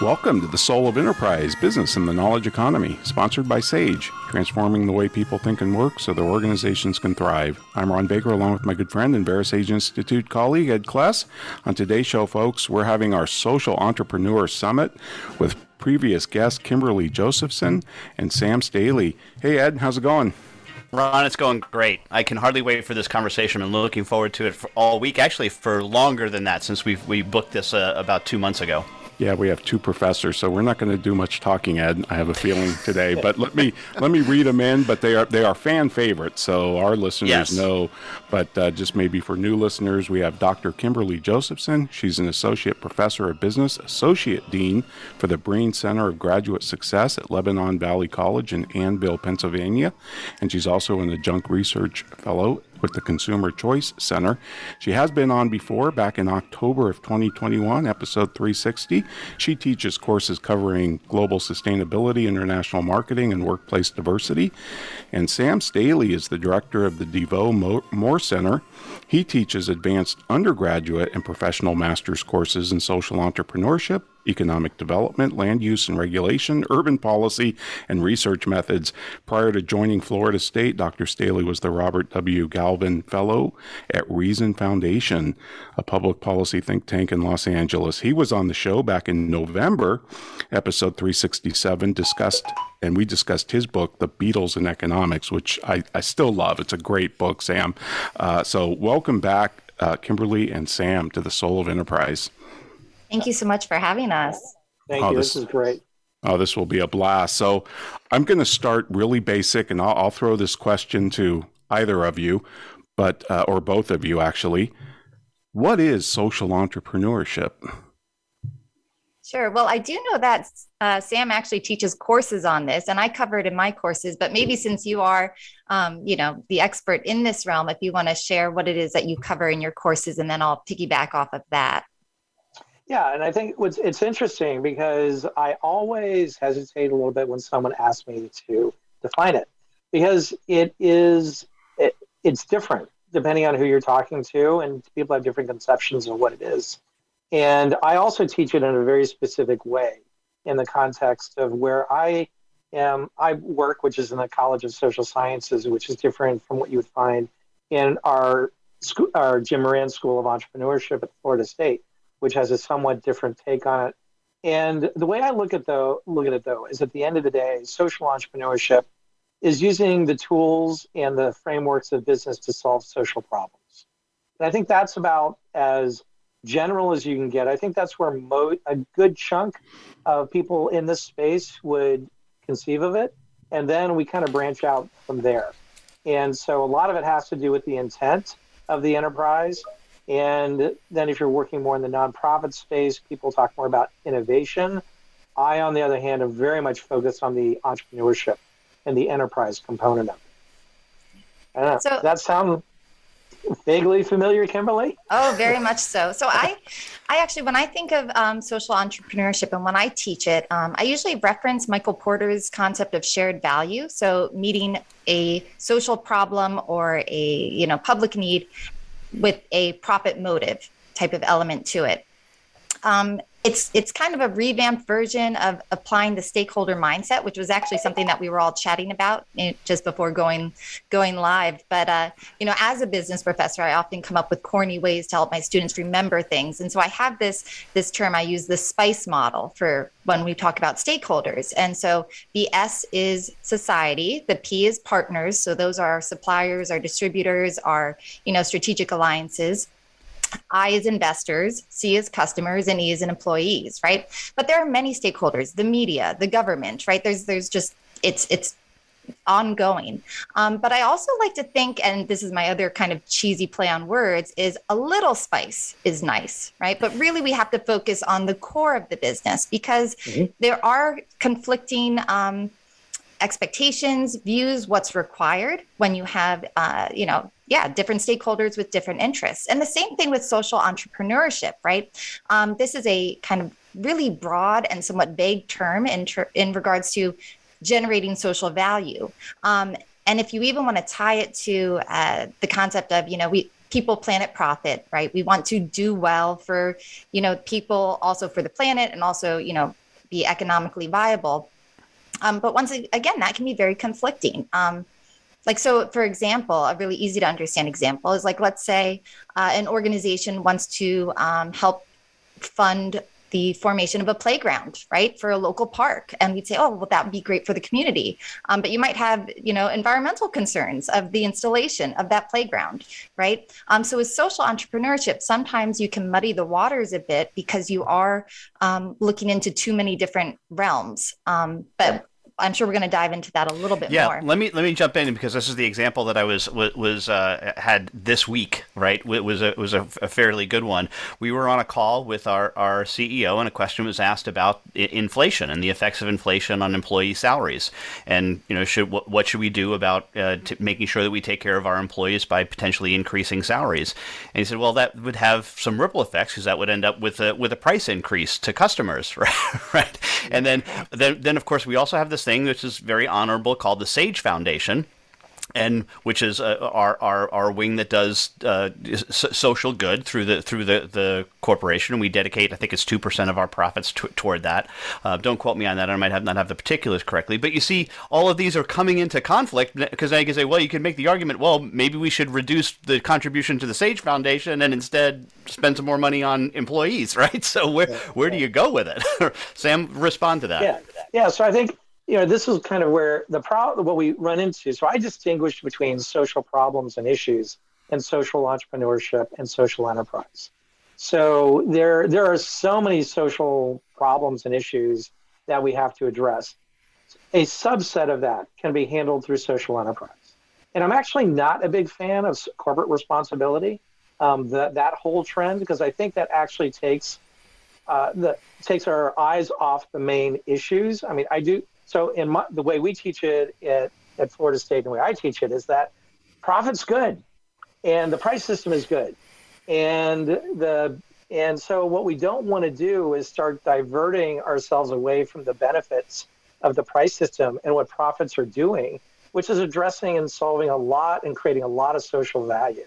Welcome to the Soul of Enterprise Business and the Knowledge Economy, sponsored by SAGE, transforming the way people think and work so their organizations can thrive. I'm Ron Baker, along with my good friend and VeraSage Institute colleague, Ed Kless. On today's show, folks, we're having our Social Entrepreneur Summit with previous guests Kimberlee Josephson and Sam Staley. Hey, Ed, how's it going? Ron, it's going great. I can hardly wait for this conversation. I'm looking forward to it for all week, actually, for longer than that, since we we booked this uh, about two months ago. Yeah, we have two professors, so we're not going to do much talking, Ed. I have a feeling today, but let me let me read them in. But they are they are fan favorites, so our listeners Yes. know. But uh, just maybe for new listeners, we have Dr. Kimberlee Josephson. She's an associate professor of business, associate dean for the Breen Center of Graduate Success at Lebanon Valley College in Annville, Pennsylvania, and she's also an adjunct research fellow with the Consumer Choice Center. She has been on before back in October of 2021, episode 360. She teaches courses covering global sustainability, international marketing, and workplace diversity. And Sam Staley is the director of the DeVoe Moore Center. He teaches advanced undergraduate and professional master's courses in social entrepreneurship, economic development, land use and regulation, urban policy, and research methods. Prior to joining Florida State, Dr. Staley was the Robert W. Galvin Fellow at Reason Foundation, a public policy think tank in Los Angeles. He was on the show back in November, episode 367, discussed and we discussed his book, The Beatles in Economics, which I, I still love. It's a great book, Sam. Uh, so, welcome back, uh, Kimberlee and Sam, to the Soul of Enterprise. Thank you so much for having us. Thank Oh, you. this- This, is great. Oh, this will be a blast. So, I'm going to start really basic, and I'll, I'll throw this question to either of you, but uh, or both of you actually. What is social entrepreneurship? Sure. Well, I do know that uh, Sam actually teaches courses on this, and I cover it in my courses. But maybe since you are, um, you know, the expert in this realm, if you want to share what it is that you cover in your courses, and then I'll piggyback off of that. Yeah, and I think what's it's interesting because I always hesitate a little bit when someone asks me to define it because it is it, it's different depending on who you're talking to, and people have different conceptions of what it is. And I also teach it in a very specific way in the context of where I am. I work, which is in the College of Social Sciences, which is different from what you would find in our school, our Jim Moran School of Entrepreneurship at Florida State which has a somewhat different take on it. And the way I look at though look at it though is at the end of the day, social entrepreneurship is using the tools and the frameworks of business to solve social problems. And I think that's about as general as you can get. I think that's where mo- a good chunk of people in this space would conceive of it. And then we kind of branch out from there. And so a lot of it has to do with the intent of the enterprise. And then if you're working more in the nonprofit space, people talk more about innovation. I, on the other hand, am very much focused on the entrepreneurship and the enterprise component of it. I don't know. So- that sound vaguely familiar, Kimberlee? Oh, very much so. So I, I actually, when I think of um, social entrepreneurship and when I teach it, um, I usually reference Michael Porter's concept of shared value. So meeting a social problem or a you know public need with a profit motive type of element to it. Um, it's it's kind of a revamped version of applying the stakeholder mindset, which was actually something that we were all chatting about eh, just before going going live. But uh, you know, as a business professor, I often come up with corny ways to help my students remember things, and so I have this this term. I use the SPICE model for when we talk about stakeholders. And so the S is society, the P is partners. So those are our suppliers, our distributors, our you know strategic alliances. I is investors, C is customers, and E is employees, right? But there are many stakeholders, the media, the government, right? There's there's just it's it's ongoing. Um, but I also like to think, and this is my other kind of cheesy play on words, is a little spice is nice, right? But really, we have to focus on the core of the business because mm-hmm. there are conflicting. Um, expectations views what's required when you have uh, you know yeah different stakeholders with different interests and the same thing with social entrepreneurship right um, this is a kind of really broad and somewhat vague term in, ter- in regards to generating social value. Um, and if you even want to tie it to uh, the concept of, you know, we people, planet, profit, right? We want to do well for, you know, people, also for the planet, and also, you know, be economically viable. Um, but once again, that can be very conflicting. Um, like so for example a really easy to understand example is like let's say uh, an organization wants to um, help fund the formation of a playground, right, for a local park. And we'd say, oh, well, that would be great for the community. Um, but you might have, you know, environmental concerns of the installation of that playground, right? Um, so with social entrepreneurship, sometimes you can muddy the waters a bit because you are um, looking into too many different realms. Um, but I'm sure we're going to dive into that a little bit yeah, more. let me let me jump in because this is the example that I was was uh, had this week. Right, it was a, it was a, a, fairly good one. We were on a call with our, our CEO, and a question was asked about inflation and the effects of inflation on employee salaries, and you know, should what, what should we do about uh, making sure that we take care of our employees by potentially increasing salaries? And he said, well, that would have some ripple effects because that would end up with a with a price increase to customers, right? right, and then then then of course we also have this thing which is very honorable called the Sage Foundation and which is uh, our, our our wing that does uh, social good through the through the, the corporation, and we dedicate I think it's two percent of our profits t- toward that. Uh, don't quote me on that; I might have not have the particulars correctly. But you see, all of these are coming into conflict because I can say, well, you can make the argument, well, maybe we should reduce the contribution to the Sage Foundation and instead spend some more money on employees, right? So where where do you go with it? Sam, respond to that. Yeah, yeah. So I think you know, this is kind of where the problem, what we run into. So I distinguish between social problems and issues and social entrepreneurship and social enterprise. So there, there are so many social problems and issues that we have to address. A subset of that can be handled through social enterprise. And I'm actually not a big fan of corporate responsibility, um, the, that whole trend, because I think that actually takes uh, the takes our eyes off the main issues. I mean, I do so in my, the way we teach it at, at Florida State and the way I teach it is that profit's good and the price system is good. And the and so what we don't want to do is start diverting ourselves away from the benefits of the price system and what profits are doing, which is addressing and solving a lot and creating a lot of social value.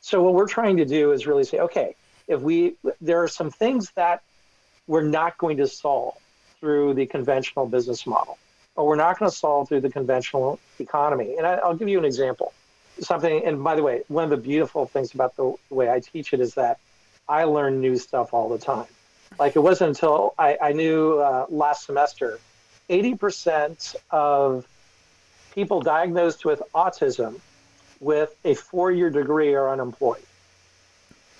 So what we're trying to do is really say, okay, if we there are some things that we're not going to solve through the conventional business model, or we're not going to solve through the conventional economy. And I, will give you an example. Something, and by the way, one of the beautiful things about the, the way I teach it is that I learn new stuff all the time. Like it wasn't until I, I knew uh, last semester, 80% of people diagnosed with autism with a four year degree are unemployed.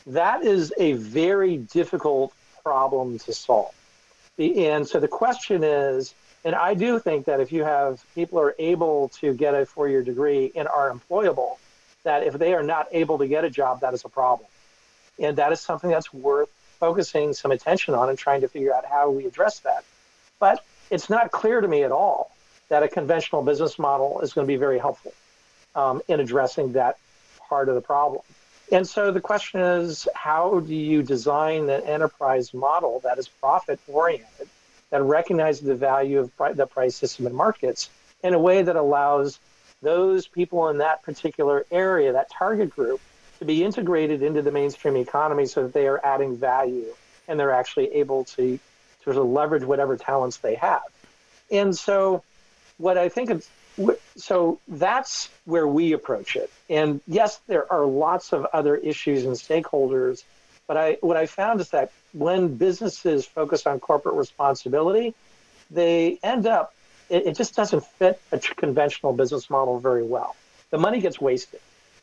That is a very difficult problem to solve. And so the question is, and I do think that if you have people are able to get a four year degree and are employable, that if they are not able to get a job, that is a problem. And that is something that's worth focusing some attention on and trying to figure out how we address that. But it's not clear to me at all that a conventional business model is going to be very helpful um, in addressing that part of the problem. And so the question is, how do you design an enterprise model that is profit oriented, that recognizes the value of the price system in markets in a way that allows those people in that particular area, that target group, to be integrated into the mainstream economy so that they are adding value and they're actually able to sort of leverage whatever talents they have. And so what I think so that's where we approach it. And yes, there are lots of other issues and stakeholders, but I what I found is that when businesses focus on corporate responsibility, they end up it, it just doesn't fit a conventional business model very well. The money gets wasted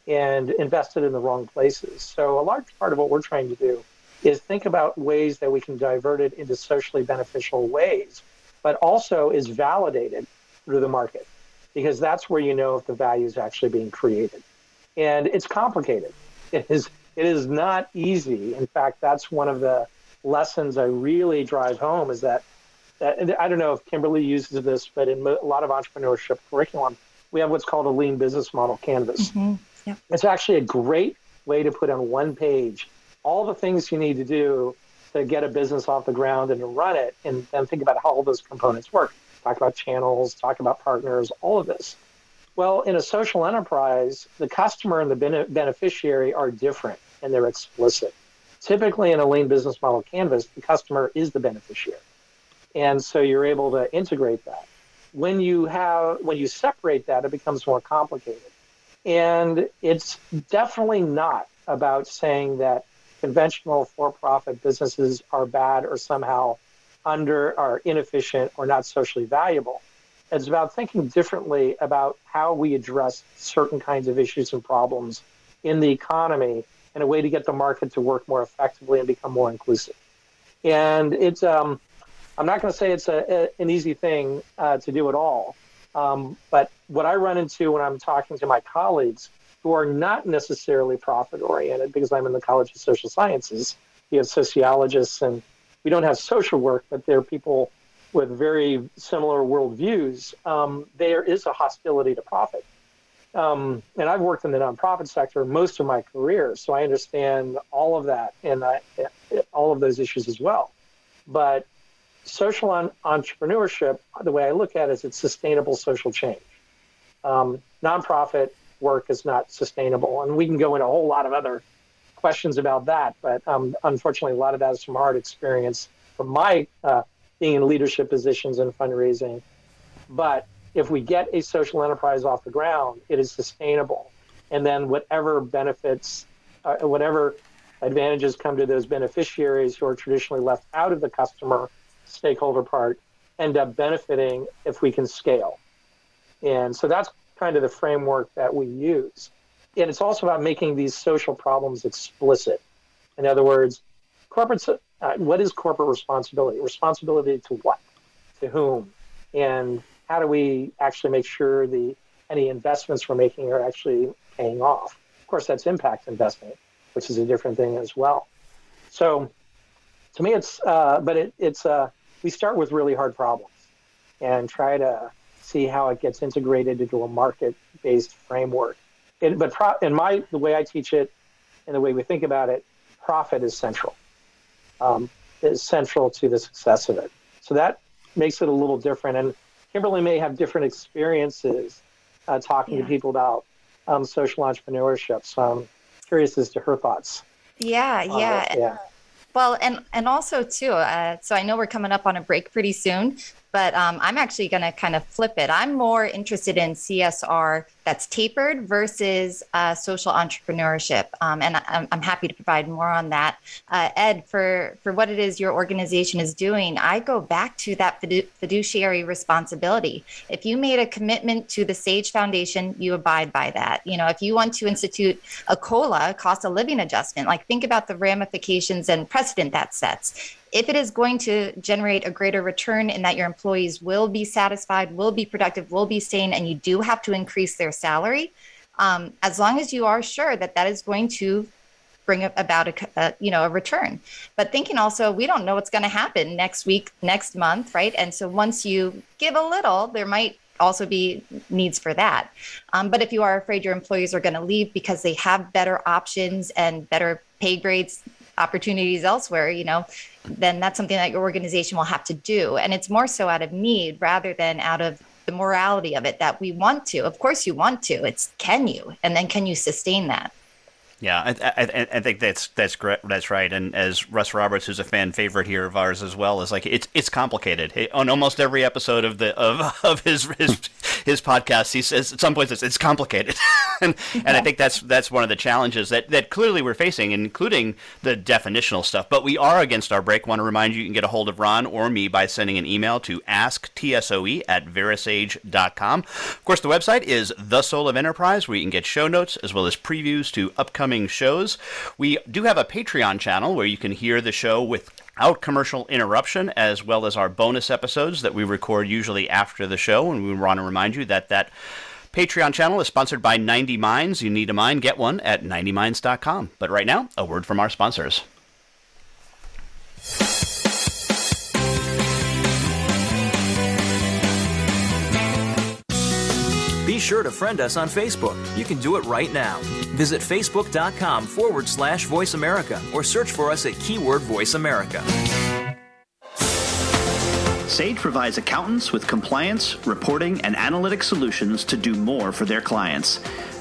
and invested in the wrong places. So a large part of what we're trying to do is think about ways that we can divert it into socially beneficial ways, but also is validated through the market. Because that's where you know if the value is actually being created. And it's complicated. It is it is not easy. In fact, that's one of the lessons I really drive home is that, that I don't know if Kimberlee uses this, but in a lot of entrepreneurship curriculum, we have what's called a lean business model canvas. Mm-hmm. Yeah. It's actually a great way to put on one page all the things you need to do to get a business off the ground and to run it, and then think about how all those components work. Talk about channels, talk about partners, all of this. Well, in a social enterprise, the customer and the beneficiary are different and they're explicit. Typically, in a lean business model canvas, the customer is the beneficiary. And so you're able to integrate that. When you have when you separate that, it becomes more complicated. And it's definitely not about saying that conventional for-profit businesses are bad or somehow under are inefficient or not socially valuable. It's about thinking differently about how we address certain kinds of issues and problems in the economy and a way to get the market to work more effectively and become more inclusive. And it's, um, I'm not going to say it's a, a, an easy thing uh, to do at all. Um, but what I run into when I'm talking to my colleagues who are not necessarily profit oriented, because I'm in the College of Social Sciences, we have sociologists and we don't have social work, but they're people with very similar worldviews. Um, there is a hostility to profit. Um, and I've worked in the nonprofit sector most of my career, so I understand all of that and I, all of those issues as well. But social on, entrepreneurship, the way I look at it, is it's sustainable social change. Um, nonprofit work is not sustainable, and we can go into a whole lot of other questions about that. But um, unfortunately, a lot of that is from hard experience from my uh, being in leadership positions and fundraising. But if we get a social enterprise off the ground, it is sustainable. And then whatever benefits, uh, whatever advantages come to those beneficiaries who are traditionally left out of the customer stakeholder part end up benefiting if we can scale. And so that's kind of the framework that we use. And it's also about making these social problems explicit. In other words, corporate, uh, what is corporate responsibility? Responsibility to what? To whom? And how do we actually make sure the any investments we're making are actually paying off? Of course, that's impact investment, which is a different thing as well. So, to me, it's uh, but it, it's uh, we start with really hard problems and try to see how it gets integrated into a market-based framework. And, but pro- in my the way I teach it and the way we think about it, profit is central. Um, is central to the success of it. So that makes it a little different. And Kimberlee may have different experiences uh, talking yeah. to people about um, social entrepreneurship. So I'm curious as to her thoughts. Yeah, yeah. yeah. Well, and and also too. Uh, so I know we're coming up on a break pretty soon, but um, I'm actually going to kind of flip it. I'm more interested in CSR that's tapered versus uh, social entrepreneurship, um, and I'm, I'm, happy to provide more on that. Uh, Ed, for for what it is your organization is doing, I go back to that fiduciary responsibility. If you made a commitment to the Sage Foundation, you abide by that. You know, if you want to institute a COLA, cost of living adjustment, like think about the ramifications and precedent that sets if it is going to generate a greater return in that your employees will be satisfied, will be productive, will be staying, and you do have to increase their salary, um, as long as you are sure that that is going to bring about a, a, you know a return. But thinking also we don't know what's going to happen next week next month right? And so once you give a little there might also be needs for that. Um, but if you are afraid your employees are going to leave because they have better options and better pay grades opportunities elsewhere, you know, then that's something that your organization will have to do. And it's more so out of need rather than out of the morality of it that we want to. Of course, you want to. It's can you? And then can you sustain that? Yeah, I, I, I, think that's that's great. That's right. And as Russ Roberts, who's a fan favorite here of ours as well, is like it's it's complicated. on almost every episode of the of, of his his his podcast, he says at some points it's, it's complicated, and and I think that's that's one of the challenges that that clearly we're facing, including the definitional stuff. But we are against our break. Want to remind you, you can get a hold of Ron or me by sending an email to asktsoe at verasage.com. Of course, the website is the Soul of Enterprise, where you can get show notes as well as previews to upcoming upcoming shows. We do have a Patreon channel where you can hear the show with without commercial interruption, as well as our bonus episodes that we record usually after the show. And we want to remind you that that Patreon channel is sponsored by 90 Minds. You need a mind, get one at 90minds.com. But right now, a word from our sponsors. Be sure to friend us on Facebook. You can do it right now. Visit facebook.com forward slash voice America or search for us at keyword voice America. Sage provides accountants with compliance, reporting, and analytic solutions to do more for their clients.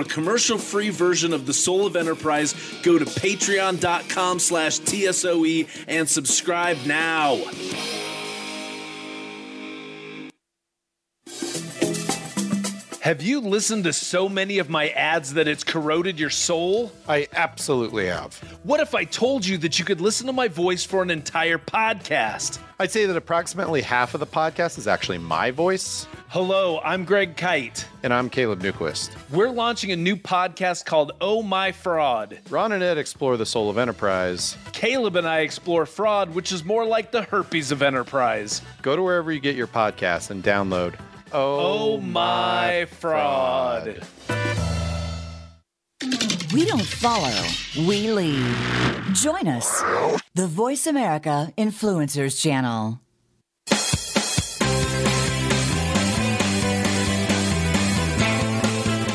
a commercial-free version of The Soul of Enterprise, go to patreon.com slash TSOE and subscribe now. Have you listened to so many of my ads that it's corroded your soul? I absolutely have. What if I told you that you could listen to my voice for an entire podcast? I'd say that approximately half of the podcast is actually my voice. Hello, I'm Greg Kyte. And I'm Caleb Newquist. We're launching a new podcast called Oh My Fraud. Ron and Ed explore the soul of enterprise. Caleb and I explore fraud, which is more like the herpes of enterprise. Go to wherever you get your podcasts and download Oh, oh my, my fraud. We don't follow, we lead. Join us, the Voice America Influencers Channel.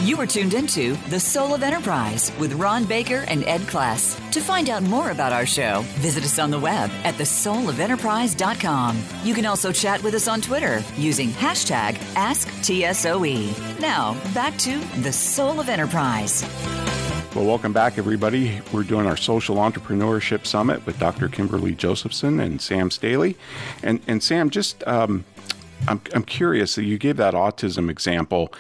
You are tuned into The Soul of Enterprise with Ron Baker and Ed Kless. To find out more about our show, visit us on the web at thesoulofenterprise.com. You can also chat with us on Twitter using hashtag AskTSOE. Now, back to The Soul of Enterprise. Well, welcome back, everybody. We're doing our Social Entrepreneurship Summit with Dr. Kimberlee Josephson and Sam Staley. And, and Sam, just um, I'm, I'm curious that you gave that autism example,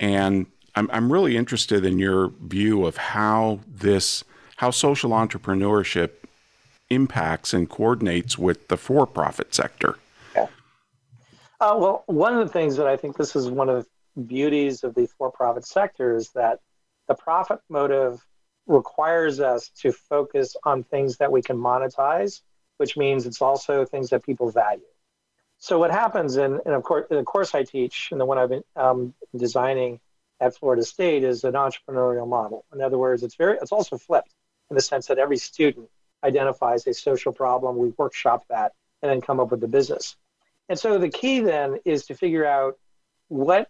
and I'm, I'm really interested in your view of how this, how social entrepreneurship impacts and coordinates with the for-profit sector. Yeah. Uh, well, one of the things that I think this is one of the beauties of the for-profit sector is that the profit motive requires us to focus on things that we can monetize, which means it's also things that people value. So what happens in, in, of course, the course I teach and the one I've been um, designing at Florida State is an entrepreneurial model. In other words, it's very it's also flipped in the sense that every student identifies a social problem, we workshop that, and then come up with the business. And so the key then is to figure out what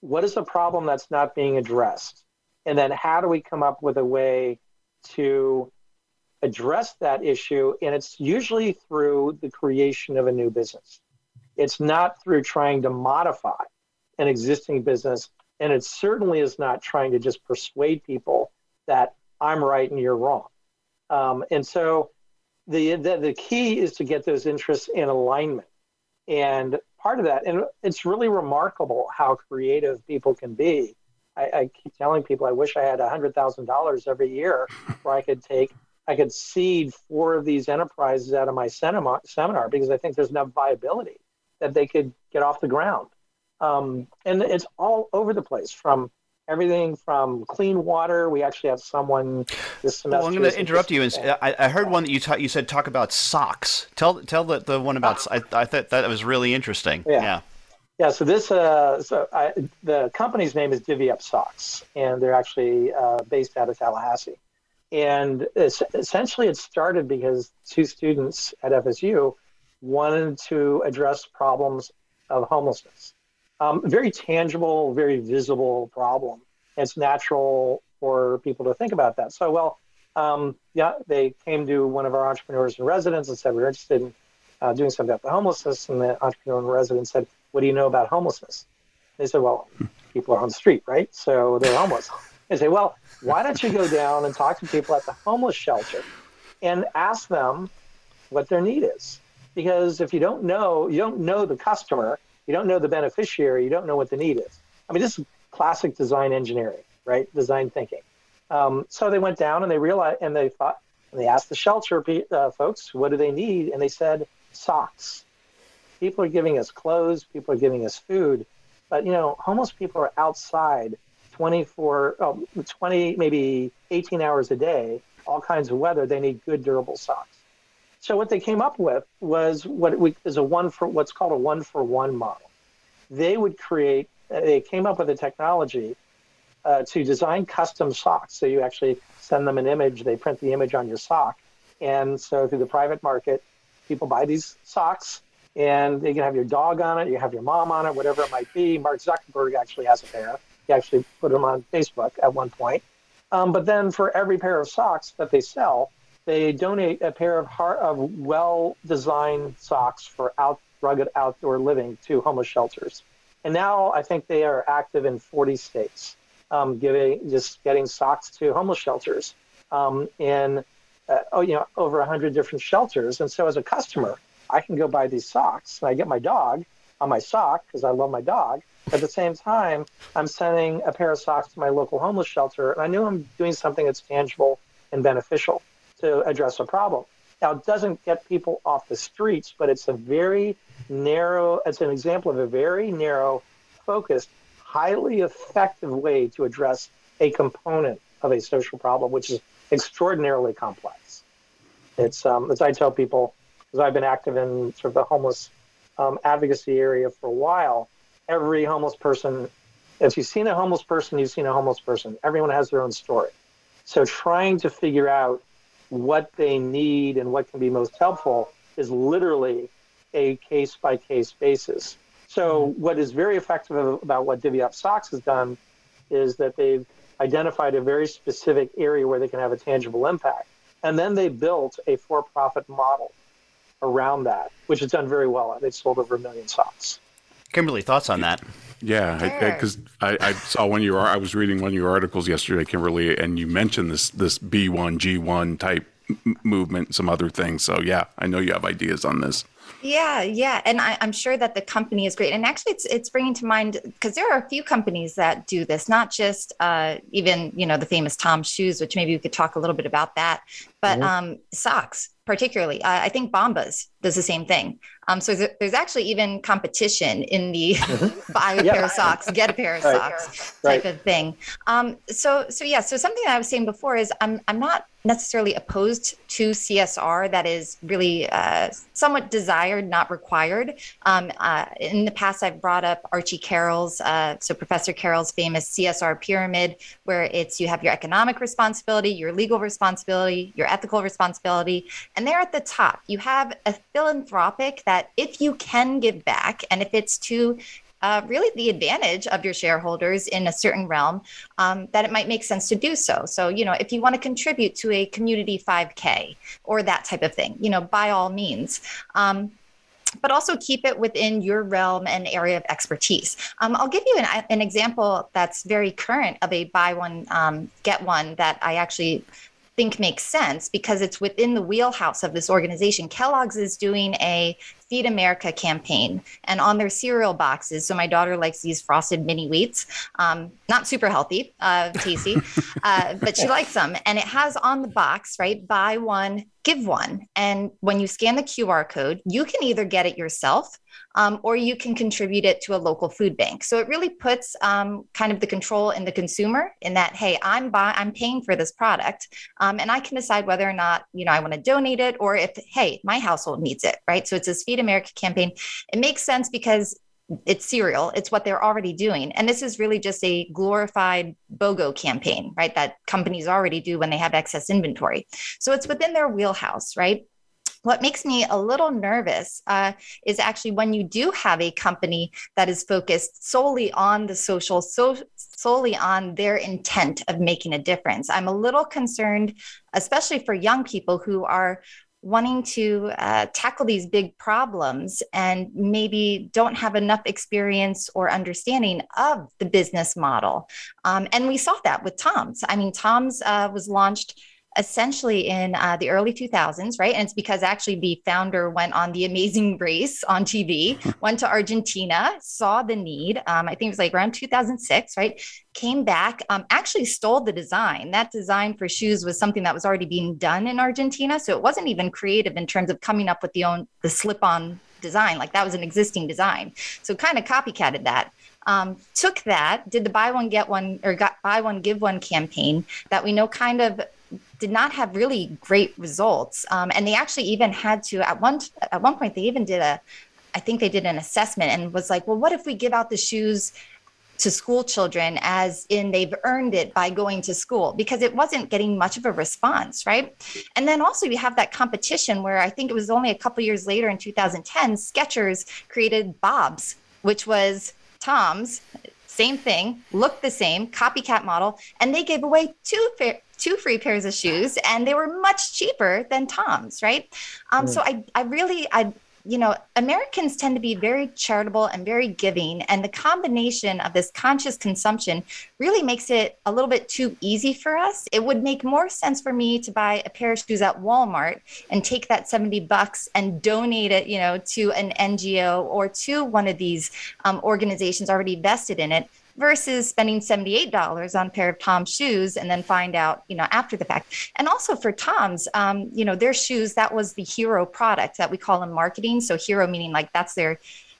what is the problem that's not being addressed, and then how do we come up with a way to address that issue? And it's usually through the creation of a new business. It's not through trying to modify an existing business and it certainly is not trying to just persuade people that I'm right and you're wrong. Um, and so the, the, the key is to get those interests in alignment. And part of that, and it's really remarkable how creative people can be. I, I keep telling people I wish I had $100,000 every year where I could take, I could seed four of these enterprises out of my seminar, seminar because I think there's enough viability that they could get off the ground. Um, and it's all over the place from everything from clean water. We actually have someone this semester. Well, I'm going to interrupt you. And I, I, heard one that you ta- you said talk about socks. Tell tell the, the one about. I, I thought that was really interesting. Yeah. Yeah. Yeah so this uh, so I, the company's name is Divvy Up Socks, and they're actually uh, based out of Tallahassee. And essentially, it started because two students at FSU wanted to address problems of homelessness. Um, very tangible, very visible problem. It's natural for people to think about that. So, well, um, yeah, they came to one of our entrepreneurs in residence and said, We're interested in uh, doing something about the homelessness. And the entrepreneur in residence said, What do you know about homelessness? They said, Well, people are on the street, right? So they're homeless. They say, Well, why don't you go down and talk to people at the homeless shelter and ask them what their need is? Because if you don't know, you don't know the customer, you don't know the beneficiary, you don't know what the need is. I mean, this is classic design engineering, right? Design thinking. Um, so they went down and they realized, and they thought, and they asked the shelter uh, folks, what do they need? And they said, socks. People are giving us clothes, people are giving us food, but you know, homeless people are outside 24, oh, 20, maybe 18 hours a day, all kinds of weather. They need good, durable socks. So what they came up with was what we, is a one for what's called a one for one model. They would create. They came up with a technology uh, to design custom socks. So you actually send them an image, they print the image on your sock. And so through the private market, people buy these socks and you can have your dog on it, you have your mom on it, whatever it might be. Mark Zuckerberg actually has a pair. He actually put them on Facebook at one point. Um, but then for every pair of socks that they sell, they donate a pair of, heart, of well-designed socks for out, rugged outdoor living to homeless shelters. And now I think they are active in 40 states um, giving just getting socks to homeless shelters um, in uh, oh you know over hundred different shelters. And so as a customer, I can go buy these socks and I get my dog on my sock because I love my dog. At the same time, I'm sending a pair of socks to my local homeless shelter, and I knew I'm doing something that's tangible and beneficial to address a problem. Now, it doesn't get people off the streets, but it's a very narrow, it's an example of a very narrow, focused highly effective way to address a component of a social problem, which is extraordinarily complex. It's um, as I tell people, because I've been active in sort of the homeless um, advocacy area for a while. Every homeless person, if you've seen a homeless person, you've seen a homeless person. Everyone has their own story. So trying to figure out what they need and what can be most helpful is literally a case by case basis. So, what is very effective about what Divvy Up Socks has done is that they've identified a very specific area where they can have a tangible impact. And then they built a for profit model around that, which has done very well. They've sold over a million socks. Kimberlee, thoughts on that? Yeah, because I, I, I, saw one of your I was reading one of your articles yesterday, Kimberlee, and you mentioned this this B one G one type m- movement, some other things. So yeah, I know you have ideas on this. Yeah, yeah, and I, am sure that the company is great. And actually, it's it's bringing to mind because there are a few companies that do this, not just uh, even you know the famous Tom Shoes, which maybe we could talk a little bit about that, but mm-hmm. um, socks particularly. Uh, I think Bombas does the same thing. Um, so there's, there's, actually even competition in the mm-hmm. buy a yeah. pair of socks, get a pair of right. socks type of thing. Um, so so yeah, so something that I was saying before is I'm I'm not necessarily opposed to CSR. That is really uh, somewhat desired, not required. Um, uh, in the past, I've brought up Archie Carroll's, uh, so Professor Carroll's famous CSR pyramid, where it's you have your economic responsibility, your legal responsibility, your ethical responsibility, and there at the top, you have a philanthropic that if you can give back and if it's to uh, really the advantage of your shareholders in a certain realm, um, that it might make sense to do so. So, you know, if you want to contribute to a community 5K or that type of thing, you know, by all means. Um, but also keep it within your realm and area of expertise. Um, I'll give you an, an, example that's very current of a buy one, um, get one that I actually think makes sense because it's within the wheelhouse of this organization. Kellogg's is doing a Feed America campaign, and on their cereal boxes. So my daughter likes these frosted mini wheats, um, not super healthy, uh, tasty, uh, but she likes them. And it has on the box, right? Buy one, give one. And when you scan the QR code, you can either get it yourself um, or you can contribute it to a local food bank. So it really puts um, kind of the control in the consumer in that, hey, I'm buy- I'm paying for this product, um, and I can decide whether or not you know I want to donate it or if hey, my household needs it, right? So it's this Feed America campaign. It makes sense because it's cereal it's what they're already doing. And this is really just a glorified bogo campaign right that companies already do when they have excess inventory. So it's within their wheelhouse right? What makes me a little nervous uh, is actually when you do have a company that is focused solely on the social, so solely on their intent of making a difference. I'm a little concerned, especially for young people who are wanting to uh, tackle these big problems and maybe don't have enough experience or understanding of the business model. Um, and we saw that with Tom's. I mean, Tom's uh, was launched essentially in uh, the early 2000s, right? And it's because actually the founder went on the amazing race on TV, went to Argentina, saw the need. Um, I think it was like around 2006, right? Came back, um, actually stole the design. That design for shoes was something that was already being done in Argentina. So it wasn't even creative in terms of coming up with the own the slip on design. Like that was an existing design. So kind of copycatted that. Um, took that, did the buy one get one or got buy one give one campaign that we know kind of did not have really great results. Um, and they actually even had to at one at one point they even did a, I think they did an assessment and was like, well, what if we give out the shoes to school children as in they've earned it by going to school because it wasn't getting much of a response right and then also you have that competition where i think it was only a couple years later in 2010 skechers created bob's which was tom's same thing looked the same copycat model and they gave away two fair, two free pairs of shoes and they were much cheaper than Tom's, right? Um, mm. So I, I really, I, you know, Americans tend to be very charitable and very giving. And the combination of this conscious consumption really makes it a little bit too easy for us. It would make more sense for me to buy a pair of shoes at Walmart and take that 70 bucks and donate it, you know, to an NGO or to one of these um, organizations already vested in it versus spending $78 on a pair of Tom's shoes and then find out, you know, after the fact. And also for Tom's, um, you know, their shoes, that was the hero product that we call in marketing. So hero meaning like that's their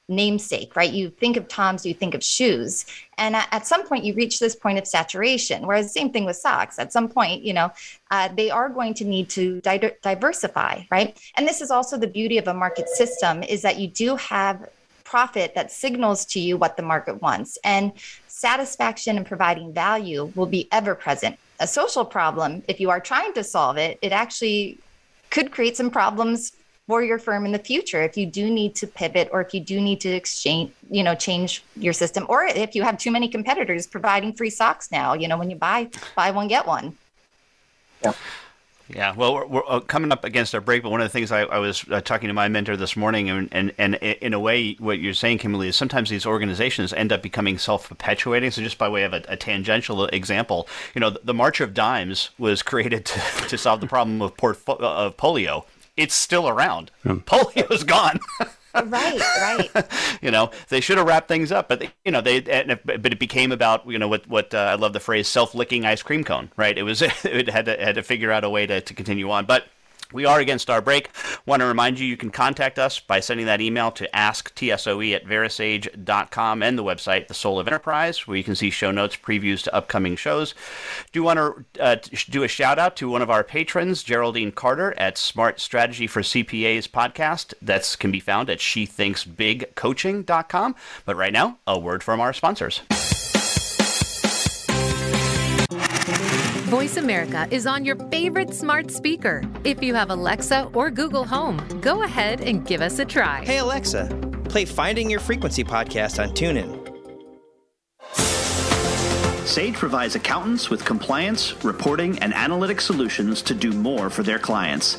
namesake, right? You think of Tom's, you think of shoes. And at, some point, you reach this point of saturation. Whereas, same thing with socks. At some point, you know, uh, they are going to need to di- diversify, right? And this is also the beauty of a market system is that you do have profit that signals to you what the market wants. And satisfaction and providing value will be ever present. A social problem, if you are trying to solve it, it actually could create some problems for your firm in the future if you do need to pivot or if you do need to exchange you know change your system or if you have too many competitors providing free socks now you know when you buy buy one get one yeah yeah, well, we're, we're uh, coming up against our break, but one of the things I, I was uh, talking to my mentor this morning, and, and, and in a way, what you're saying, Kimberlee, is sometimes these organizations end up becoming self perpetuating. So, just by way of a, a, tangential example, you know, the, the, March of Dimes was created to, to solve the problem of, portfo- of polio. It's still around. Polio's gone. right, right. you know, they should have wrapped things up, but they, you know, they but it became about you know what what uh, I love the phrase self licking ice cream cone, right? It was it had to had to figure out a way to to continue on, but. We are against our break. Want to remind you, you can contact us by sending that email to asktsoe at verasage.com and the website, The Soul of Enterprise, where you can see show notes, previews to upcoming shows. Do want to uh, do a shout out to one of our patrons, Geraldine Carter at Smart Strategy for CPAs podcast. That can be found at shethinksbigcoaching.com. But right now, a word from our sponsors. Voice America is on your favorite smart speaker. If you have Alexa or Google Home, go ahead and give us a try. Hey, Alexa, play Finding Your Frequency podcast on TuneIn. Sage provides accountants with compliance, reporting, and analytic solutions to do more for their clients.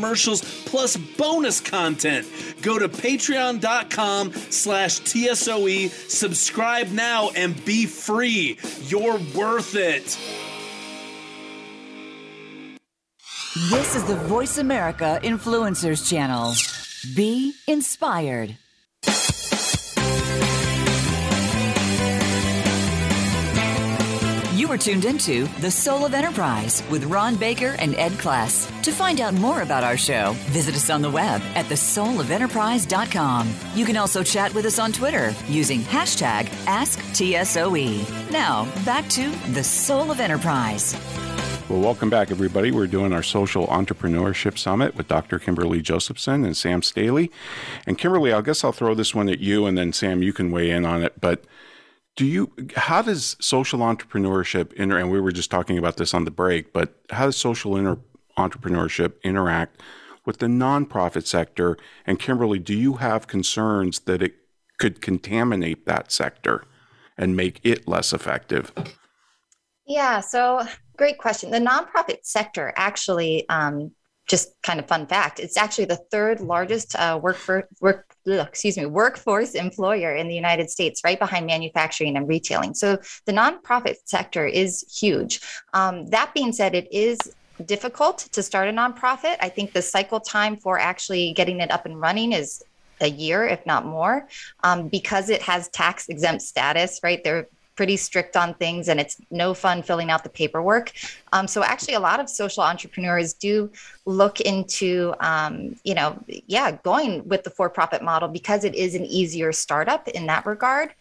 commercials plus bonus content. Go to patreon.com slash TSOE, subscribe now, and be free. You're worth it. This is the Voice America Influencers Channel. Be inspired. You are tuned into The Soul of Enterprise with Ron Baker and Ed Kless. To find out more about our show, visit us on the web at thesoulofenterprise.com. You can also chat with us on Twitter using hashtag AskTSOE. Now, back to The Soul of Enterprise. Well, welcome back, everybody. We're doing our Social Entrepreneurship Summit with Dr. Kimberlee Josephson and Sam Staley. And Kimberlee, I guess I'll throw this one at you, and then Sam, you can weigh in on it. But do you how does social entrepreneurship inter and we were just talking about this on the break but how does social inter- entrepreneurship interact with the nonprofit sector? And Kimberlee do you have concerns that it could contaminate that sector and make it less effective? Yeah so great question. The nonprofit sector actually um, just kind of fun fact it's actually the third largest uh, work for, work excuse me workforce employer in the united states right behind manufacturing and retailing. So the nonprofit sector is huge. Um, that being said it is difficult to start a nonprofit. I think the cycle time for actually getting it up and running is a year if not more um, because it has tax exempt status right? There pretty strict on things and it's no fun filling out the paperwork. Um, so actually, a lot of social entrepreneurs do look into, um, you know, yeah, going with the for-profit model because it is an easier startup in that regard.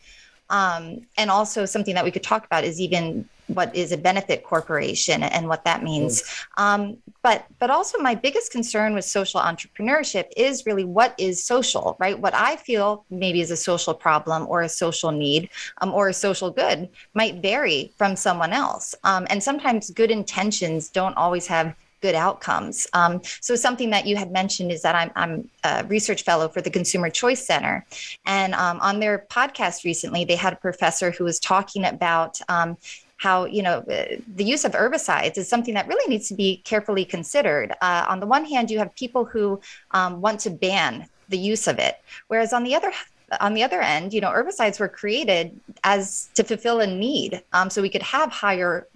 Um, and also something that we could talk about is even what is a benefit corporation and what that means. Mm. Um, but but also my biggest concern with social entrepreneurship is really what is social, right? What I feel maybe is a social problem or a social need um, or a social good might vary from someone else. Um, and sometimes good intentions don't always have good outcomes. Um, so something that you had mentioned is that I'm, I'm a research fellow for the Consumer Choice Center, and um, on their podcast recently, they had a professor who was talking about um, how you know uh, the use of herbicides is something that really needs to be carefully considered. Uh, on the one hand, you have people who um, want to ban the use of it, whereas on the other on the other end, you know, herbicides were created as to fulfill a need, um, so we could have higher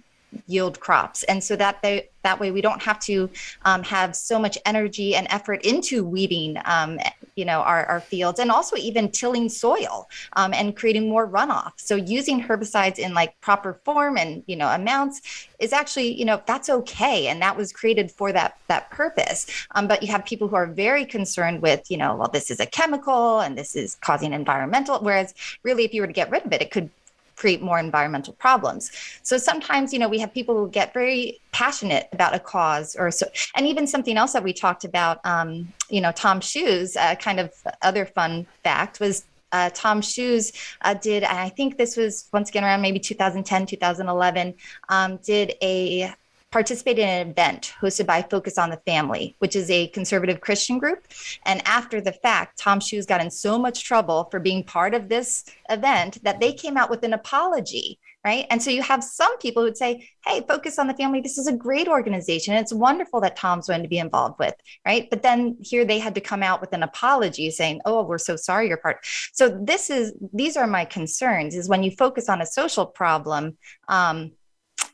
yield crops. And so that they that way we don't have to um, have so much energy and effort into weeding um, you know our, our fields and also even tilling soil um, and creating more runoff. So using herbicides in like proper form and you know amounts is actually you know that's okay. And that was created for that that purpose. Um, but you have people who are very concerned with you know well this is a chemical and this is causing environmental whereas really if you were to get rid of it it could create more environmental problems. So sometimes, you know, we have people who get very passionate about a cause or so, and even something else that we talked about, um, you know, TOMS Shoes, uh, kind of other fun fact was uh, TOMS Shoes uh, did, I think this was once again around maybe 2010, 2011, um, did a participated in an event hosted by Focus on the Family, which is a conservative Christian group. And after the fact, TOMS Shoes got in so much trouble for being part of this event that they came out with an apology. Right. And so you have some people who would say, Hey, focus on the family. This is a great organization. It's wonderful that Tom's going to be involved with. Right. But then here they had to come out with an apology saying, Oh, we're so sorry you're part. So this is, these are my concerns is when you focus on a social problem, um,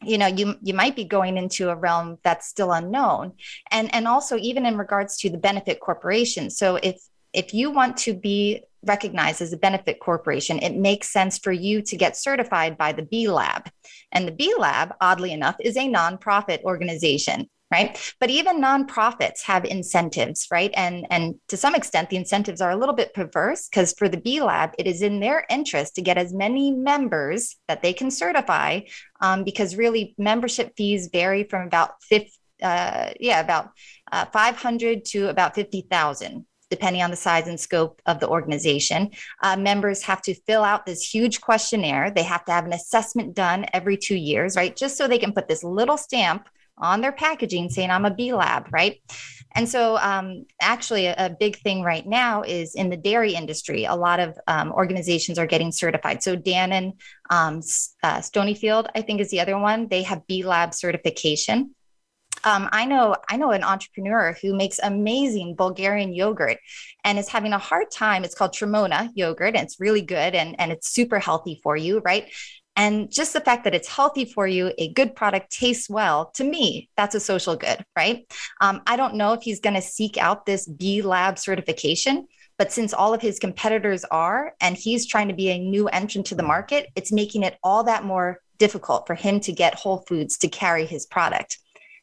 you know you you might be going into a realm that's still unknown. And and also even in regards to the benefit corporation. So if if you want to be recognized as a benefit corporation it makes sense for you to get certified by the b lab. And the b lab oddly enough is a nonprofit organization right but even nonprofits have incentives right and and to some extent the incentives are a little bit perverse because for the b lab it is in their interest to get as many members that they can certify um, because really membership fees vary from about 50 uh, yeah about uh, 500 to about 50000 depending on the size and scope of the organization. Uh, members have to fill out this huge questionnaire. They have to have an assessment done every two years, right? Just so they can put this little stamp on their packaging saying I'm a B lab, right? And so, um, actually, a, a, big thing right now is in the dairy industry. A lot of um, organizations are getting certified. So, Dannon, um, uh, Stonyfield, I think, is the other one. They have B Lab certification. Um, I know I know an entrepreneur who makes amazing Bulgarian yogurt and is having a hard time. It's called Tremona yogurt, and it's really good and, and it's super healthy for you, right? And just the fact that it's healthy for you, a good product tastes well, to me, that's a social good, right? Um, I don't know if he's going to seek out this B Lab certification, but since all of his competitors are, and he's trying to be a new entrant to the market, it's making it all that more difficult for him to get Whole Foods to carry his product.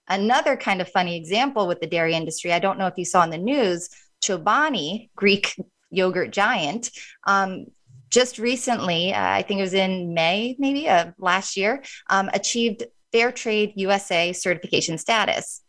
Another kind of funny example with the dairy industry, I don't know if you saw in the news, Chobani, Greek yogurt giant, um, just recently, uh, I think it was in May, maybe of last year, um, achieved Fair Trade USA certification status.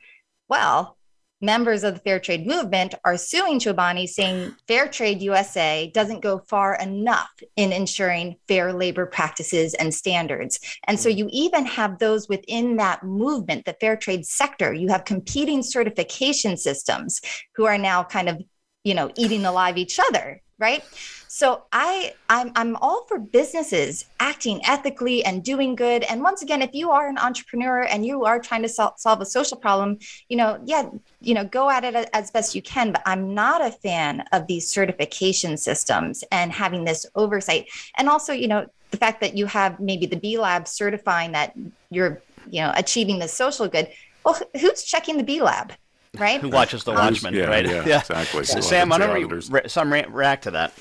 Well, members of the fair trade movement are suing Chobani, saying Fair Trade USA doesn't go far enough in ensuring fair labor practices and standards. And so you even have those within that movement, the fair trade sector, you have competing certification systems who are now kind of, you know, eating alive each other, right? So I I'm I'm all for businesses acting ethically and doing good. And once again, if you are an entrepreneur and you are trying to sol- solve a social problem, you know, yeah, you know, go at it as best you can. But I'm not a fan of these certification systems and having this oversight. And also, you know, the fact that you have maybe the B Lab certifying that you're, you know, achieving the social good. Well, who's checking the B Lab? Right. Who watches the Watchmen? Yeah, right. yeah, exactly. So, Yeah. Sam, why don't we re- some re- react to that?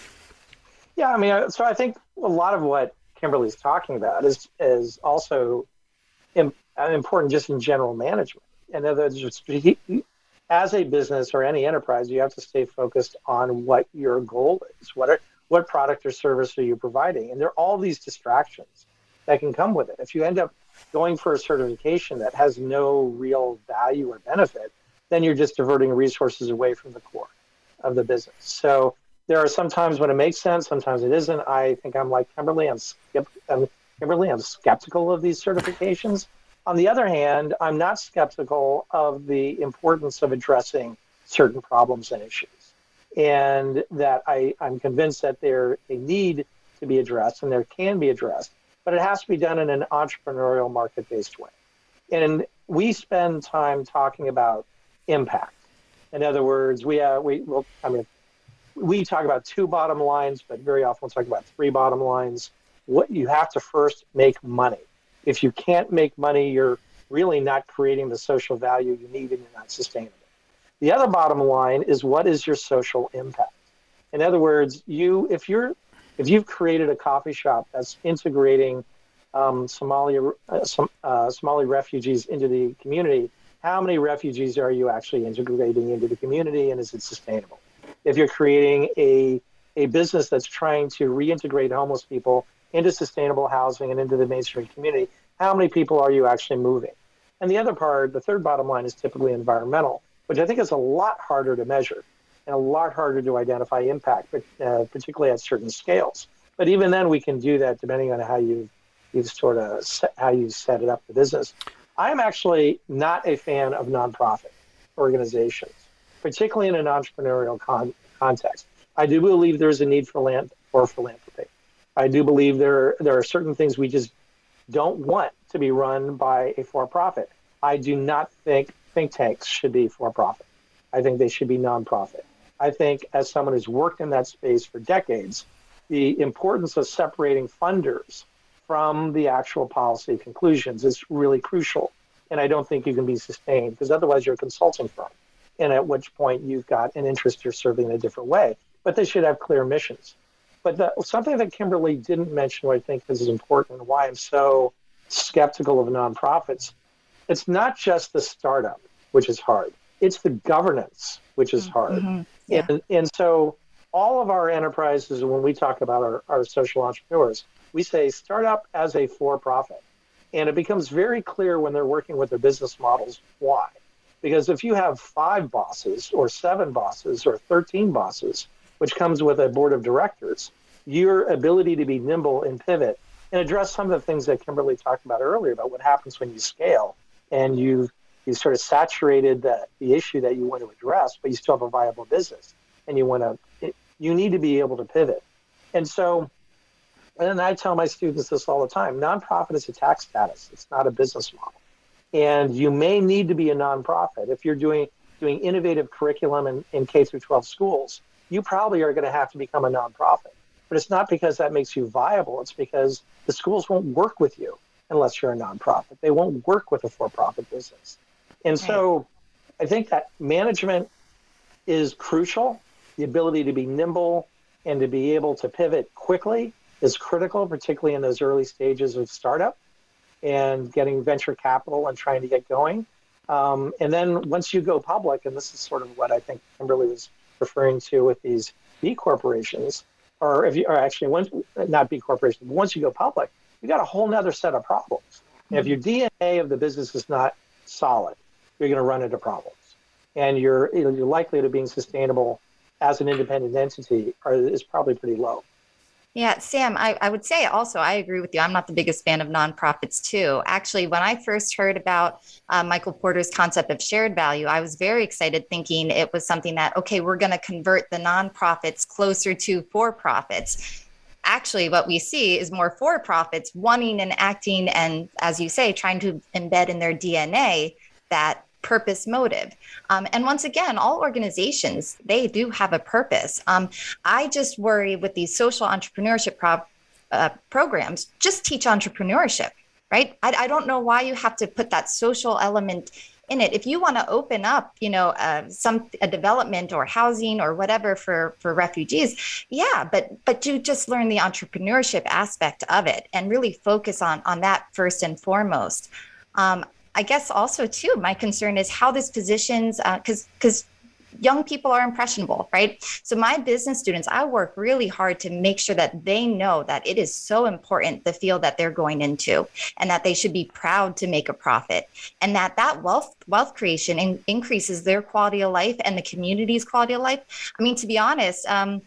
Yeah, I mean, uh, so I think a lot of what Kimberlee's talking about is is also im- uh, important just in general management. In other words, as a business or any enterprise, you have to stay focused on what your goal is. What are what product or service are you providing? And there are all these distractions that can come with it. If you end up going for a certification that has no real value or benefit, then you're just diverting resources away from the core of the business. So there are some times when it makes sense, sometimes it isn't. I think I'm like Kimberlee. I'm, skep- I'm Kimberlee. I'm skeptical of these certifications. On the other hand, I'm not skeptical of the importance of addressing certain problems and issues, and that I, I'm convinced that they're they need to be addressed and there can be addressed, but it has to be done in an entrepreneurial, market-based way. And we spend time talking about impact. In other words, we uh, we well, I mean, we talk about two bottom lines, but very often we'll talk about three bottom lines. What you have to first make money. If you can't make money, you're really not creating the social value you need and you're not sustainable. The other bottom line is what is your social impact? In other words, you if you're if you've created a coffee shop that's integrating um, Somali uh, some, uh, Somali refugees into the community, how many refugees are you actually integrating into the community, and is it sustainable? If you're creating a a business that's trying to reintegrate homeless people into sustainable housing and into the mainstream community, how many people are you actually moving? And the other part, the third bottom line, is typically environmental, which I think is a lot harder to measure and a lot harder to identify impact, but, uh, particularly at certain scales. But even then, we can do that depending on how you you sort of set, how you set it up the business. I am actually not a fan of nonprofit organizations, particularly in an entrepreneurial con- context. I do believe there's a need for land for philanthropy. I do believe there there are certain things we just don't want to be run by a for-profit. I do not think think tanks should be for-profit. I think they should be nonprofit. I think, as someone who's worked in that space for decades, the importance of separating funders from the actual policy conclusions is really crucial. And I don't think you can be sustained because otherwise you're a consulting firm. And at which point you've got an interest you're serving in a different way. But they should have clear missions. But the, something that Kimberlee didn't mention, I think is important, and why I'm so skeptical of nonprofits, it's not just the startup, which is hard. It's the governance, which is hard. Mhm. Yeah. And, and so all of our enterprises, when we talk about our, our social entrepreneurs, we say start up as a for-profit. And it becomes very clear when they're working with their business models why. Because if you have five bosses or seven bosses or 13 bosses, which comes with a board of directors, your ability to be nimble and pivot and address some of the things that Kimberlee talked about earlier about what happens when you scale and you've you sort of saturated the, the issue that you want to address, but you still have a viable business and you want to, you need to be able to pivot. And so, and I tell my students this all the time nonprofit is a tax status, it's not a business model. And you may need to be a nonprofit if you're doing doing innovative curriculum in, in K through 12 schools. You probably are going to have to become a nonprofit. But it's not because that makes you viable. It's because the schools won't work with you unless you're a nonprofit. They won't work with a for-profit business. And so I think that management is crucial. The ability to be nimble and to be able to pivot quickly is critical, particularly in those early stages of startup and getting venture capital and trying to get going. Um, and then once you go public, and this is sort of what I think Kimberlee was referring to with these B corporations, or if you are actually once not B corporations, but once you go public, you got a whole nother set of problems. And if your DNA of the business is not solid, you're going to run into problems, and your you know, your likelihood of being sustainable as an independent entity are, is probably pretty low. Yeah, Sam, I, I would say also, I agree with you. I'm not the biggest fan of nonprofits, too. Actually, when I first heard about uh, Michael Porter's concept of shared value, I was very excited thinking it was something that, okay, we're going to convert the nonprofits closer to for profits. Actually, what we see is more for profits wanting and acting, and as you say, trying to embed in their DNA that purpose motive. Um, and once again all organizations they do have a purpose. Um, i just worry with these social entrepreneurship pro- uh, programs just teach entrepreneurship right? I, I, don't know why you have to put that social element in it. If you want to open up you know uh, some a development or housing or whatever for for refugees yeah but but do just learn the entrepreneurship aspect of it and really focus on on that first and foremost. Um, I guess also too, my concern is how this positions because uh, because young people are impressionable, right? So my business students, I work really hard to make sure that they know that it is so important the field that they're going into, and that they should be proud to make a profit, and that that wealth wealth creation in, increases their quality of life and the community's quality of life. I mean, to be honest. Um,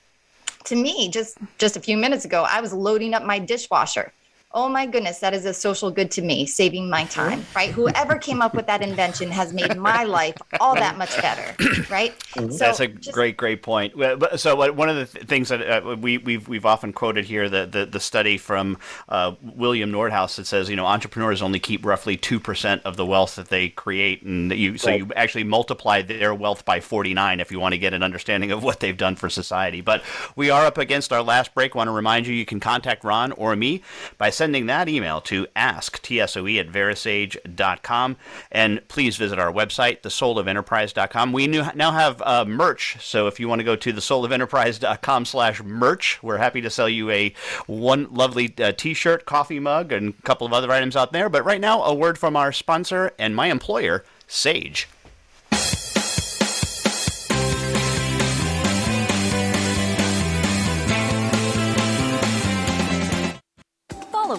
to me, just just a few minutes ago, I was loading up my dishwasher oh my goodness, that is a social good to me, saving my time, right? Whoever came up with that invention has made my life all that much better, right? Mm-hmm. So That's a just, great, great point. So one of the th- things that uh, we, we've we've often quoted here the the, the study from uh, William Nordhaus that says you know entrepreneurs only keep roughly two percent of the wealth that they create, and you so right. you actually multiply their wealth by forty nine if you want to get an understanding of what they've done for society. But we are up against our last break. I Want to remind you you can contact Ron or me by sending that email to asktsoe at verasage.com. And please visit our website, thesoulofenterprise.com. We now have uh, merch, so if you want to go to thesoulofenterprise.com slash merch, we're happy to sell you a one lovely uh, t-shirt, coffee mug, and a couple of other items out there. But right now, a word from our sponsor and my employer, Sage.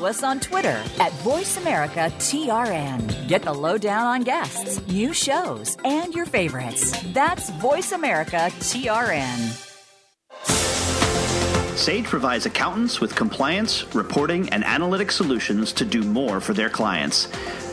Follow us on Twitter at VoiceAmericaTRN. Get the lowdown on guests, new shows, and your favorites. That's VoiceAmericaTRN. Sage provides accountants with compliance, reporting, and analytic solutions to do more for their clients.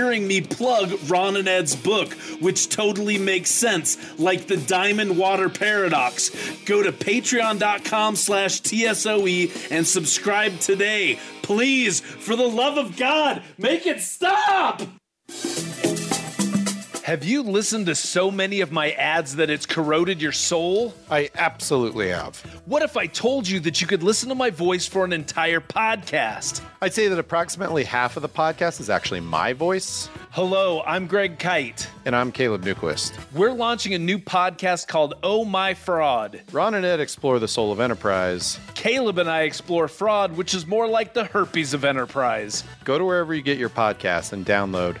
hearing me plug Ron and Ed's book, which totally makes sense, like the Diamond Water Paradox. Go to patreon.com slash TSOE and subscribe today. Please, for the love of God, make it stop! Have you listened to so many of my ads that it's corroded your soul? I absolutely have. What if I told you that you could listen to my voice for an entire podcast? I'd say that approximately half of the podcast is actually my voice. Hello, I'm Greg Kyte. And I'm Caleb Newquist. We're launching a new podcast called Oh My Fraud. Ron and Ed explore the soul of enterprise. Caleb and I explore fraud, which is more like the herpes of enterprise. Go to wherever you get your podcast and download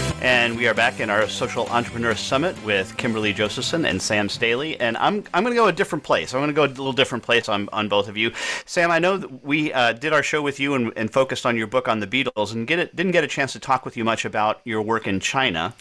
And we are back in our Social Entrepreneur Summit with Kimberlee Josephson and Sam Staley. And I'm, I'm going to go a different place. I'm going to go a little different place on, on both of you. Sam, I know we uh, did our show with you and, and, focused on your book on the Beatles and get it, didn't get a chance to talk with you much about your work in China.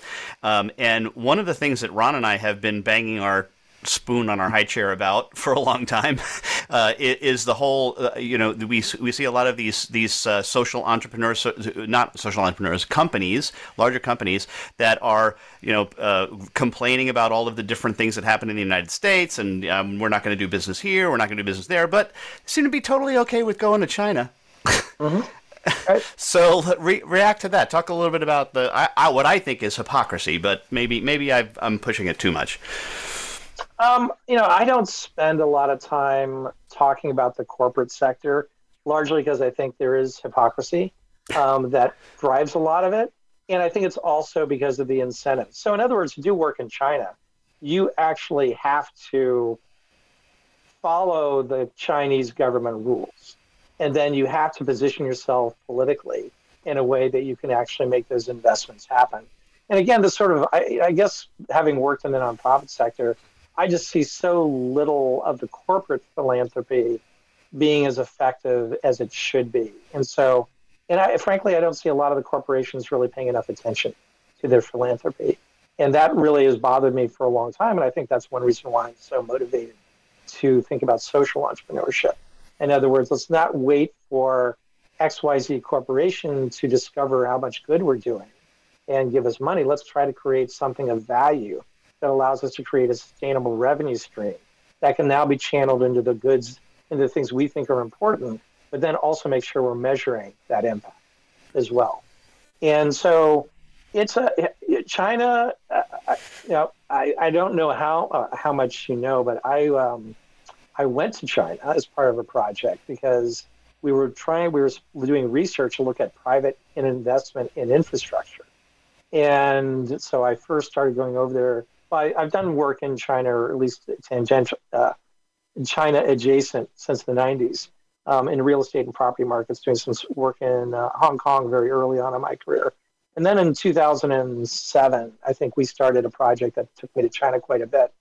Um, and one of the things that Ron and I have been banging our spoon on our high chair about for a long time uh, is the whole uh, you know we we see a lot of these these uh, social entrepreneurs not social entrepreneurs companies larger companies that are you know uh, complaining about all of the different things that happen in the United States and um, we're not going to do business here we're not going to do business there but seem to be totally okay with going to China. mm-hmm. so re- react to that. Talk a little bit about the I, I, what I think is hypocrisy, but maybe maybe i am pushing it too much. Um, you know, I don't spend a lot of time talking about the corporate sector, largely because I think there is hypocrisy um, that drives a lot of it. And I think it's also because of the incentives. So, in other words, to do work in China, you actually have to follow the Chinese government rules. And then you have to position yourself politically in a way that you can actually make those investments happen. And again, the sort of, I, I guess, having worked in the nonprofit sector, I just see so little of the corporate philanthropy being as effective as it should be. And so, and I, frankly, I don't see a lot of the corporations really paying enough attention to their philanthropy. And that really has bothered me for a long time. And I think that's one reason why I'm so motivated to think about social entrepreneurship. In other words, let's not wait for XYZ Corporation to discover how much good we're doing and give us money. Let's try to create something of value that allows us to create a sustainable revenue stream that can now be channeled into the goods, into the things we think are important, but then also make sure we're measuring that impact as well. And so it's a China. Uh, you know, I, I don't know how uh, how much you know, but I um, I went to China as part of a project because we were trying we were doing research to look at private investment in infrastructure, and so I first started going over there I, have done work in China, or at least tangential, uh, China adjacent since the 90s um, in real estate and property markets, doing some work in uh, Hong Kong very early on in my career. And then in 2007, I think we started a project that took me to China quite a bit.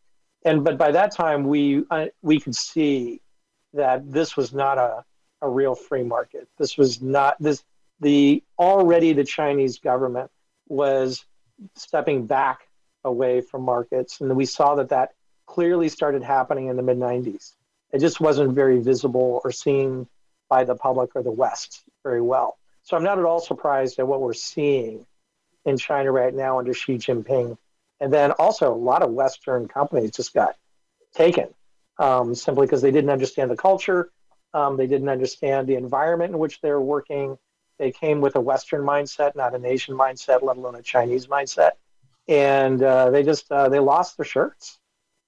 And but by that time, we uh, we could see that this was not a, a real free market. This was not this the already the Chinese government was stepping back away from markets. And we saw that that clearly started happening in the mid 90s. It just wasn't very visible or seen by the public or the West very well. So I'm not at all surprised at what we're seeing in China right now under Xi Jinping. And then also, a lot of Western companies just got taken um, simply because they didn't understand the culture. Um, they didn't understand the environment in which they're working. They came with a Western mindset, not an Asian mindset, let alone a Chinese mindset and uh, they just uh, they lost their shirts.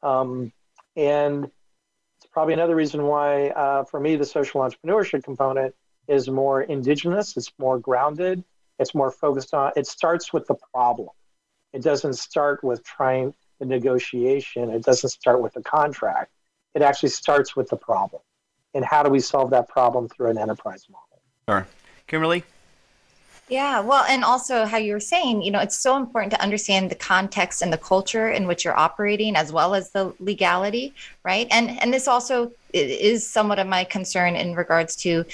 Um, and it's probably another reason why, uh, for me, the social entrepreneurship component is more indigenous. It's more grounded. It's more focused on. It starts with the problem. It doesn't start with trying the negotiation. It doesn't start with the contract. It actually starts with the problem. And how do we solve that problem through an enterprise model? Sure. Kimberlee? Yeah, well, and also how you were saying, you know, it's so important to understand the context and the culture in which you're operating, as well as the legality, right? And and this also is somewhat of my concern in regards to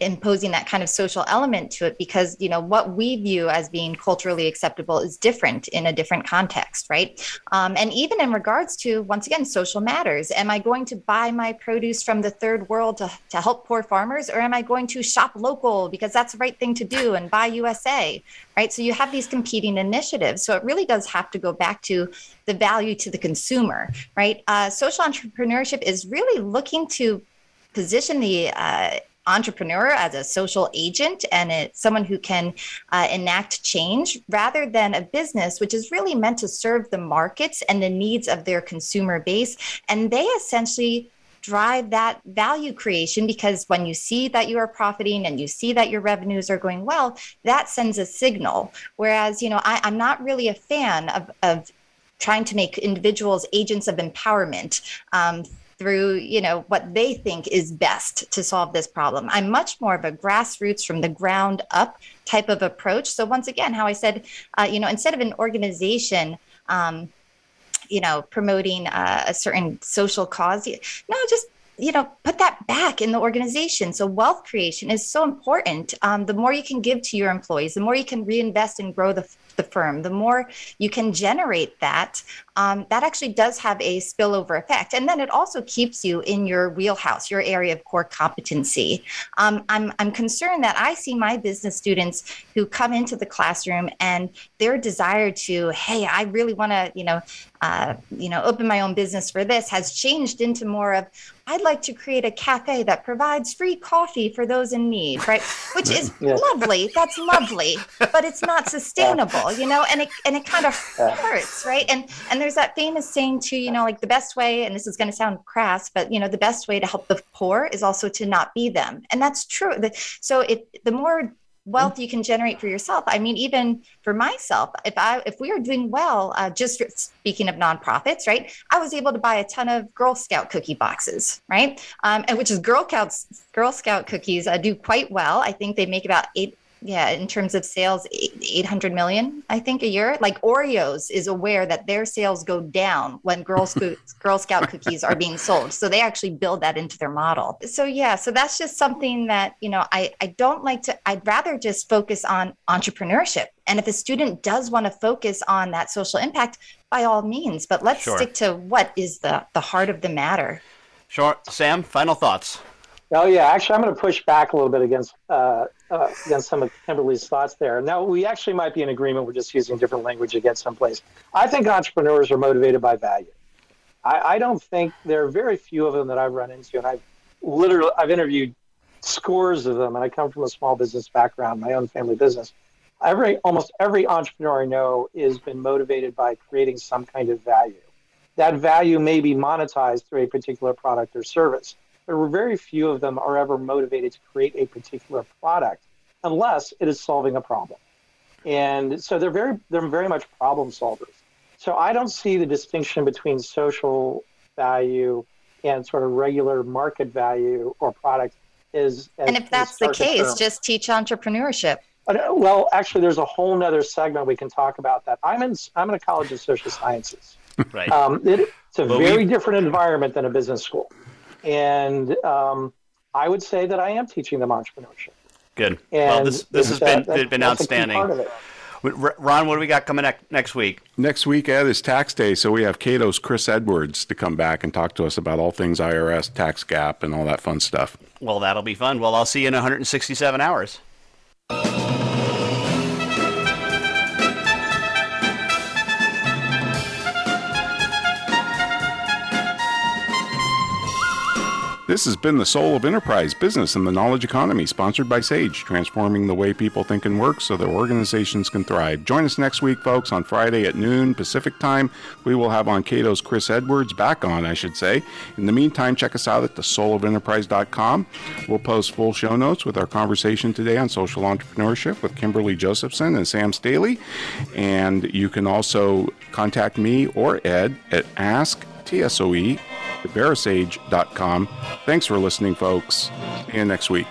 imposing that kind of social element to it because you know what we view as being culturally acceptable is different in a different context right? Um, and even in regards to once again social matters. Am i going to buy my produce from the third world to, to help poor farmers or am i going to shop local because that's the right thing to do and buy usa right? So you have these competing initiatives. So it really does have to go back to the value to the consumer right? Uh, social entrepreneurship is really looking to position the uh, entrepreneur as a social agent and it's someone who can uh, enact change rather than a business which is really meant to serve the markets and the needs of their consumer base. And they essentially drive that value creation because when you see that you are profiting and you see that your revenues are going well that sends a signal. Whereas you know I, am not really a fan of, of trying to make individuals agents of empowerment. Um, through you know what they think is best to solve this problem. I'm much more of a grassroots from the ground up type of approach. So once again how i said uh, you know instead of an organization um, you know promoting uh, a certain social cause no just you know put that back in the organization. So wealth creation is so important. Um, the more you can give to your employees the more you can reinvest and grow the the firm, the more you can generate that, um, that actually does have a spillover effect. And then it also keeps you in your wheelhouse, your area of core competency. Um, I'm, I'm concerned that I see my business students who come into the classroom and their desire to, hey, I really want to, you know, uh, you know, open my own business for this has changed into more of, I'd like to create a cafe that provides free coffee for those in need, right? Which is lovely. That's lovely, but it's not sustainable, you know, and it and it kind of hurts, right? And and there's that famous saying too, you know, like the best way, and this is going to sound crass, but you know, the best way to help the poor is also to not be them, and that's true. So it the more wealth you can generate for yourself i mean even for myself if i if we are doing well uh, just speaking of nonprofits right i was able to buy a ton of girl scout cookie boxes right um, and which is girl scouts girl scout cookies uh, do quite well i think they make about eight yeah in terms of sales 800 million i think a year. Like oreos is aware that their sales go down when girl, Scout, girl scout cookies are being sold. So they actually build that into their model. So yeah so that's just something that you know i i don't like to i'd rather just focus on entrepreneurship. And if a student does want to focus on that social impact by all means. But let's sure. stick to what is the the heart of the matter. Sure. Sam final thoughts Oh yeah, actually, I'm going to push back a little bit against uh, uh, against some of Kimberlee's thoughts there. Now, we actually might be in agreement. We're just using different language to get someplace. I think entrepreneurs are motivated by value. I, I don't think there are very few of them that I've run into, and I've literally I've interviewed scores of them, and I come from a small business background, my own family business. Every almost every entrepreneur I know has been motivated by creating some kind of value. That value may be monetized through a particular product or service there were very few of them are ever motivated to create a particular product unless it is solving a problem. And so they're very they're very much problem solvers. So I don't see the distinction between social value and sort of regular market value or product is. and if that's the case, just teach entrepreneurship. Uh, well, actually, there's a whole nother segment we can talk about that. I'm in I'm in a college of social sciences. right. Um, it, it's a well, very we... different environment than a business school and um, I would say that I am teaching them entrepreneurship. Good. And well, this this has been that, been outstanding. Ron, what do we got coming next week? Next week, Ed, is tax day, so we have Cato's Chris Edwards to come back and talk to us about all things IRS, tax gap, and all that fun stuff. Well, that'll be fun. Well, I'll see you in 167 hours. This has been the Soul of Enterprise Business and the Knowledge Economy, sponsored by Sage, transforming the way people think and work so their organizations can thrive. Join us next week, folks, on Friday at noon Pacific time. We will have on Cato's Chris Edwards, back on, I should say. In the meantime, check us out at thesoulofenterprise.com. We'll post full show notes with our conversation today on social entrepreneurship with Kimberlee Josephson and Sam Staley. And you can also contact me or Ed at ask TSOE. Thanks for listening, folks. See you next week.